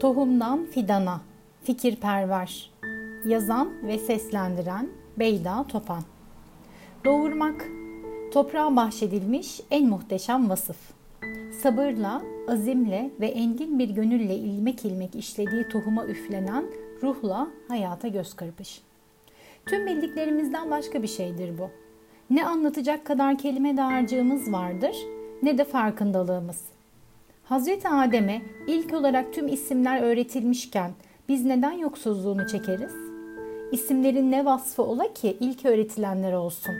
Tohumdan Fidana Fikirperver Yazan ve seslendiren Beyda Topan Doğurmak Toprağa bahşedilmiş en muhteşem vasıf. Sabırla, azimle ve engin bir gönülle ilmek ilmek işlediği tohuma üflenen ruhla hayata göz kırpış. Tüm bildiklerimizden başka bir şeydir bu. Ne anlatacak kadar kelime dağarcığımız vardır ne de farkındalığımız. Hazreti Adem'e ilk olarak tüm isimler öğretilmişken biz neden yoksuzluğunu çekeriz? İsimlerin ne vasfı ola ki ilk öğretilenler olsun?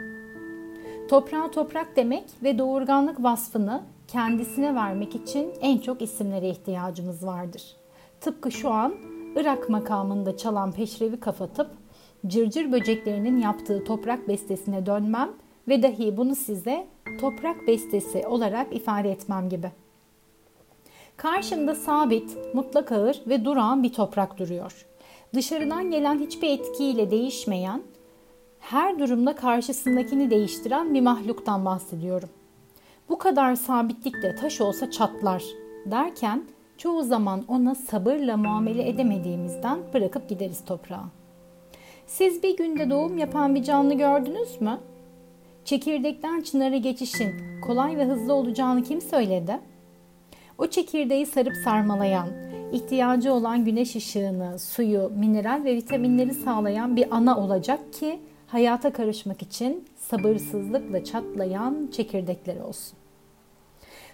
Toprağa toprak demek ve doğurganlık vasfını kendisine vermek için en çok isimlere ihtiyacımız vardır. Tıpkı şu an Irak makamında çalan peşrevi kafatıp cırcır böceklerinin yaptığı toprak bestesine dönmem ve dahi bunu size toprak bestesi olarak ifade etmem gibi. Karşımda sabit, mutlak ağır ve durağan bir toprak duruyor. Dışarıdan gelen hiçbir etkiyle değişmeyen, her durumda karşısındakini değiştiren bir mahluktan bahsediyorum. Bu kadar sabitlikte taş olsa çatlar derken çoğu zaman ona sabırla muamele edemediğimizden bırakıp gideriz toprağa. Siz bir günde doğum yapan bir canlı gördünüz mü? Çekirdekten çınarı geçişin kolay ve hızlı olacağını kim söyledi? O çekirdeği sarıp sarmalayan, ihtiyacı olan güneş ışığını, suyu, mineral ve vitaminleri sağlayan bir ana olacak ki hayata karışmak için sabırsızlıkla çatlayan çekirdekler olsun.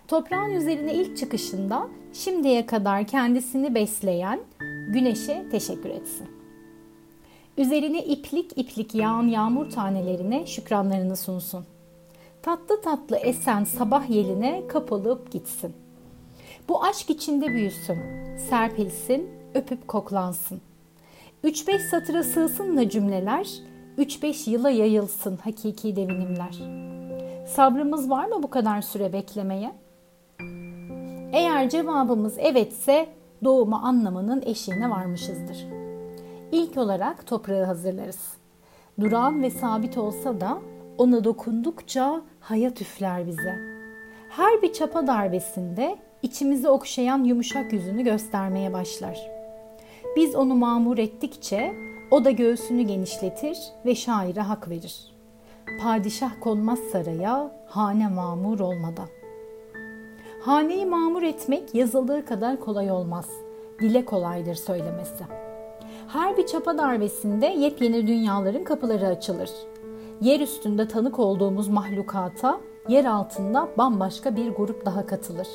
Toprağın üzerine ilk çıkışında şimdiye kadar kendisini besleyen güneşe teşekkür etsin. Üzerine iplik iplik yağan yağmur tanelerine şükranlarını sunsun. Tatlı tatlı esen sabah yeline kapılıp gitsin. Bu aşk içinde büyüsün, serpilsin, öpüp koklansın. 3-5 satıra sığsın da cümleler, 3-5 yıla yayılsın hakiki devinimler. Sabrımız var mı bu kadar süre beklemeye? Eğer cevabımız evetse doğumu anlamının eşiğine varmışızdır. İlk olarak toprağı hazırlarız. Duran ve sabit olsa da ona dokundukça hayat üfler bize. Her bir çapa darbesinde içimizi okşayan yumuşak yüzünü göstermeye başlar. Biz onu mamur ettikçe o da göğsünü genişletir ve şaire hak verir. Padişah konmaz saraya, hane mamur olmadan. Haneyi mamur etmek yazıldığı kadar kolay olmaz. Dile kolaydır söylemesi. Her bir çapa darbesinde yepyeni dünyaların kapıları açılır. Yer üstünde tanık olduğumuz mahlukata yer altında bambaşka bir grup daha katılır.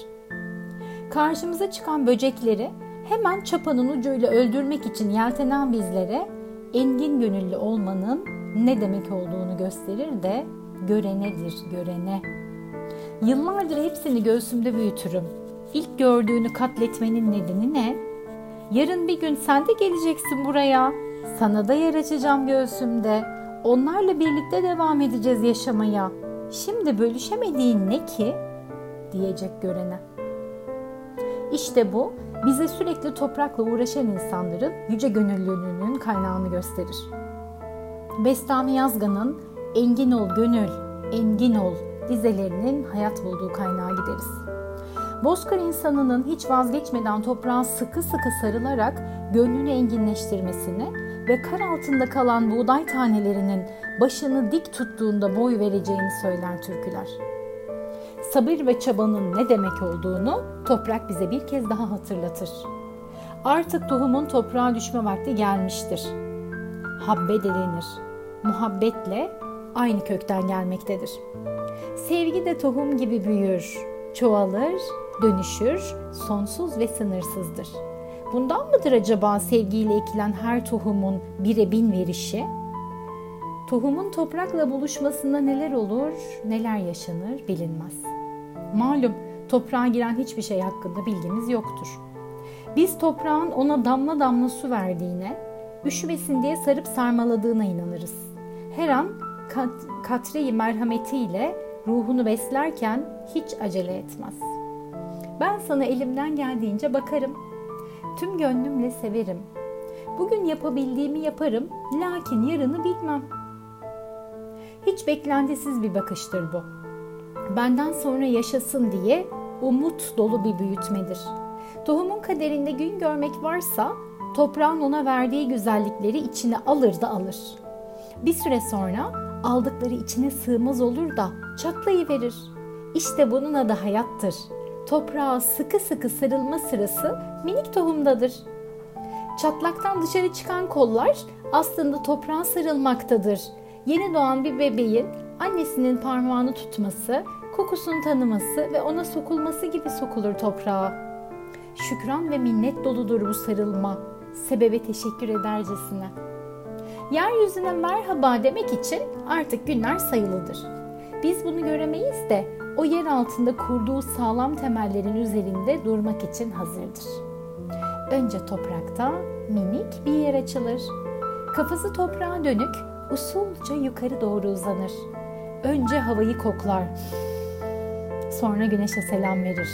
Karşımıza çıkan böcekleri hemen çapanın ucuyla öldürmek için yeltenen bizlere engin gönüllü olmanın ne demek olduğunu gösterir de görenedir görene. Yıllardır hepsini göğsümde büyütürüm. İlk gördüğünü katletmenin nedeni ne? Yarın bir gün sen de geleceksin buraya. Sana da yer açacağım göğsümde. Onlarla birlikte devam edeceğiz yaşamaya. Şimdi bölüşemediğin ne ki? diyecek görene. İşte bu bize sürekli toprakla uğraşan insanların yüce gönüllülüğünün kaynağını gösterir. Bestami Yazgan'ın Engin ol gönül, engin ol dizelerinin hayat bulduğu kaynağa gideriz. Bozkır insanının hiç vazgeçmeden toprağa sıkı sıkı sarılarak gönlünü enginleştirmesini ve kar altında kalan buğday tanelerinin başını dik tuttuğunda boy vereceğini söyler türküler. Sabır ve çabanın ne demek olduğunu toprak bize bir kez daha hatırlatır. Artık tohumun toprağa düşme vakti gelmiştir. Habbe de denir. Muhabbetle aynı kökten gelmektedir. Sevgi de tohum gibi büyür, çoğalır, dönüşür, sonsuz ve sınırsızdır. Bundan mıdır acaba sevgiyle ekilen her tohumun bire bin verişi? Tohumun toprakla buluşmasında neler olur, neler yaşanır bilinmez. Malum toprağa giren hiçbir şey hakkında bilgimiz yoktur. Biz toprağın ona damla damla su verdiğine, üşümesin diye sarıp sarmaladığına inanırız. Her an kat, katreyi merhametiyle ruhunu beslerken hiç acele etmez. Ben sana elimden geldiğince bakarım. Tüm gönlümle severim. Bugün yapabildiğimi yaparım, lakin yarını bilmem. Hiç beklentisiz bir bakıştır bu. Benden sonra yaşasın diye umut dolu bir büyütmedir. Tohumun kaderinde gün görmek varsa toprağın ona verdiği güzellikleri içine alır da alır. Bir süre sonra aldıkları içine sığmaz olur da çatlayıverir. İşte bunun adı hayattır. Toprağa sıkı sıkı sarılma sırası minik tohumdadır. Çatlaktan dışarı çıkan kollar aslında toprağa sarılmaktadır. Yeni doğan bir bebeğin annesinin parmağını tutması, kokusunu tanıması ve ona sokulması gibi sokulur toprağa. Şükran ve minnet doludur bu sarılma, sebebe teşekkür edercesine. Yeryüzüne merhaba demek için artık günler sayılıdır. Biz bunu göremeyiz de o yer altında kurduğu sağlam temellerin üzerinde durmak için hazırdır. Önce toprakta minik bir yer açılır. Kafası toprağa dönük, usulca yukarı doğru uzanır. Önce havayı koklar. Sonra güneşe selam verir.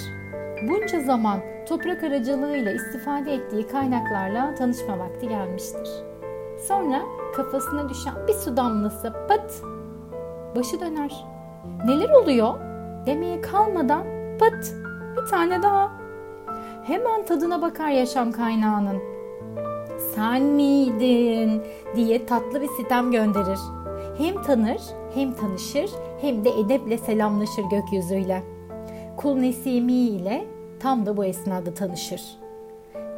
Bunca zaman toprak aracılığıyla istifade ettiği kaynaklarla tanışma vakti gelmiştir. Sonra kafasına düşen bir su damlası pat başı döner. Neler oluyor demeye kalmadan pat bir tane daha. Hemen tadına bakar yaşam kaynağının. Sen miydin diye tatlı bir sitem gönderir. Hem tanır hem tanışır hem de edeple selamlaşır gökyüzüyle. Kul Nesimi ile tam da bu esnada tanışır.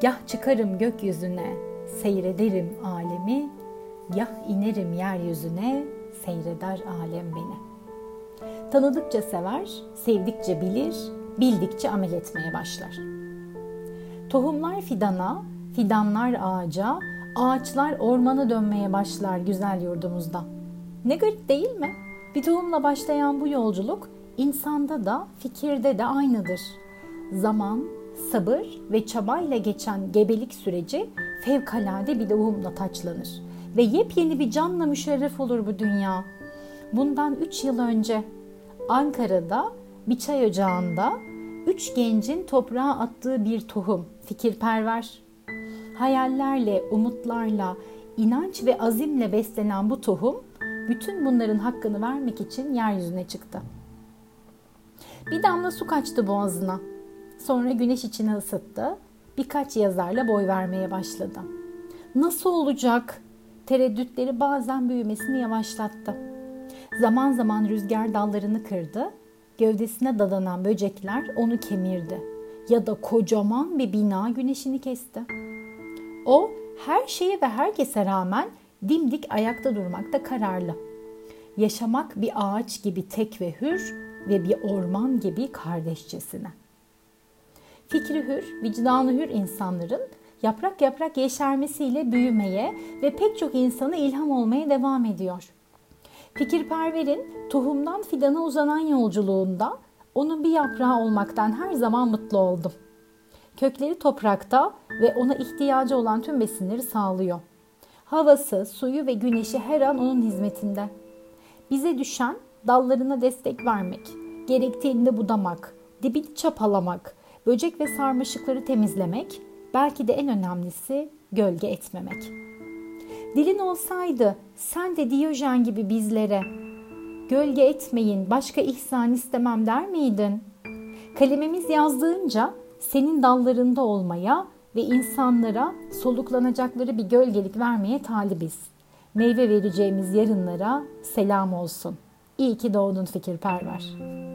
Gah çıkarım gökyüzüne, seyrederim alemi, gah inerim yeryüzüne, seyreder alem beni. Tanıdıkça sever, sevdikçe bilir, bildikçe amel etmeye başlar. Tohumlar fidana, fidanlar ağaca, ağaçlar ormana dönmeye başlar güzel yurdumuzda. Ne garip değil mi? Bir tohumla başlayan bu yolculuk insanda da fikirde de aynıdır. Zaman, sabır ve çabayla geçen gebelik süreci fevkalade bir doğumla taçlanır ve yepyeni bir canla müşerref olur bu dünya. Bundan 3 yıl önce Ankara'da bir çay ocağında üç gencin toprağa attığı bir tohum, fikirperver. Hayallerle, umutlarla, inanç ve azimle beslenen bu tohum bütün bunların hakkını vermek için yeryüzüne çıktı. Bir damla su kaçtı boğazına. Sonra güneş içine ısıttı. Birkaç yazarla boy vermeye başladı. Nasıl olacak? Tereddütleri bazen büyümesini yavaşlattı. Zaman zaman rüzgar dallarını kırdı. Gövdesine dadanan böcekler onu kemirdi. Ya da kocaman bir bina güneşini kesti. O her şeye ve herkese rağmen dimdik ayakta durmakta kararlı. Yaşamak bir ağaç gibi tek ve hür ve bir orman gibi kardeşçesine. Fikri hür, vicdanı hür insanların yaprak yaprak yeşermesiyle büyümeye ve pek çok insana ilham olmaya devam ediyor. Fikirperver'in tohumdan fidana uzanan yolculuğunda onun bir yaprağı olmaktan her zaman mutlu oldum. Kökleri toprakta ve ona ihtiyacı olan tüm besinleri sağlıyor. Havası, suyu ve güneşi her an onun hizmetinde. Bize düşen dallarına destek vermek, gerektiğinde budamak, dibini çapalamak, böcek ve sarmaşıkları temizlemek, belki de en önemlisi gölge etmemek. Dilin olsaydı sen de Diyojen gibi bizlere gölge etmeyin, başka ihsan istemem der miydin? Kalemimiz yazdığınca senin dallarında olmaya ve insanlara soluklanacakları bir gölgelik vermeye talibiz. Meyve vereceğimiz yarınlara selam olsun. İyi ki doğdun fikirperver.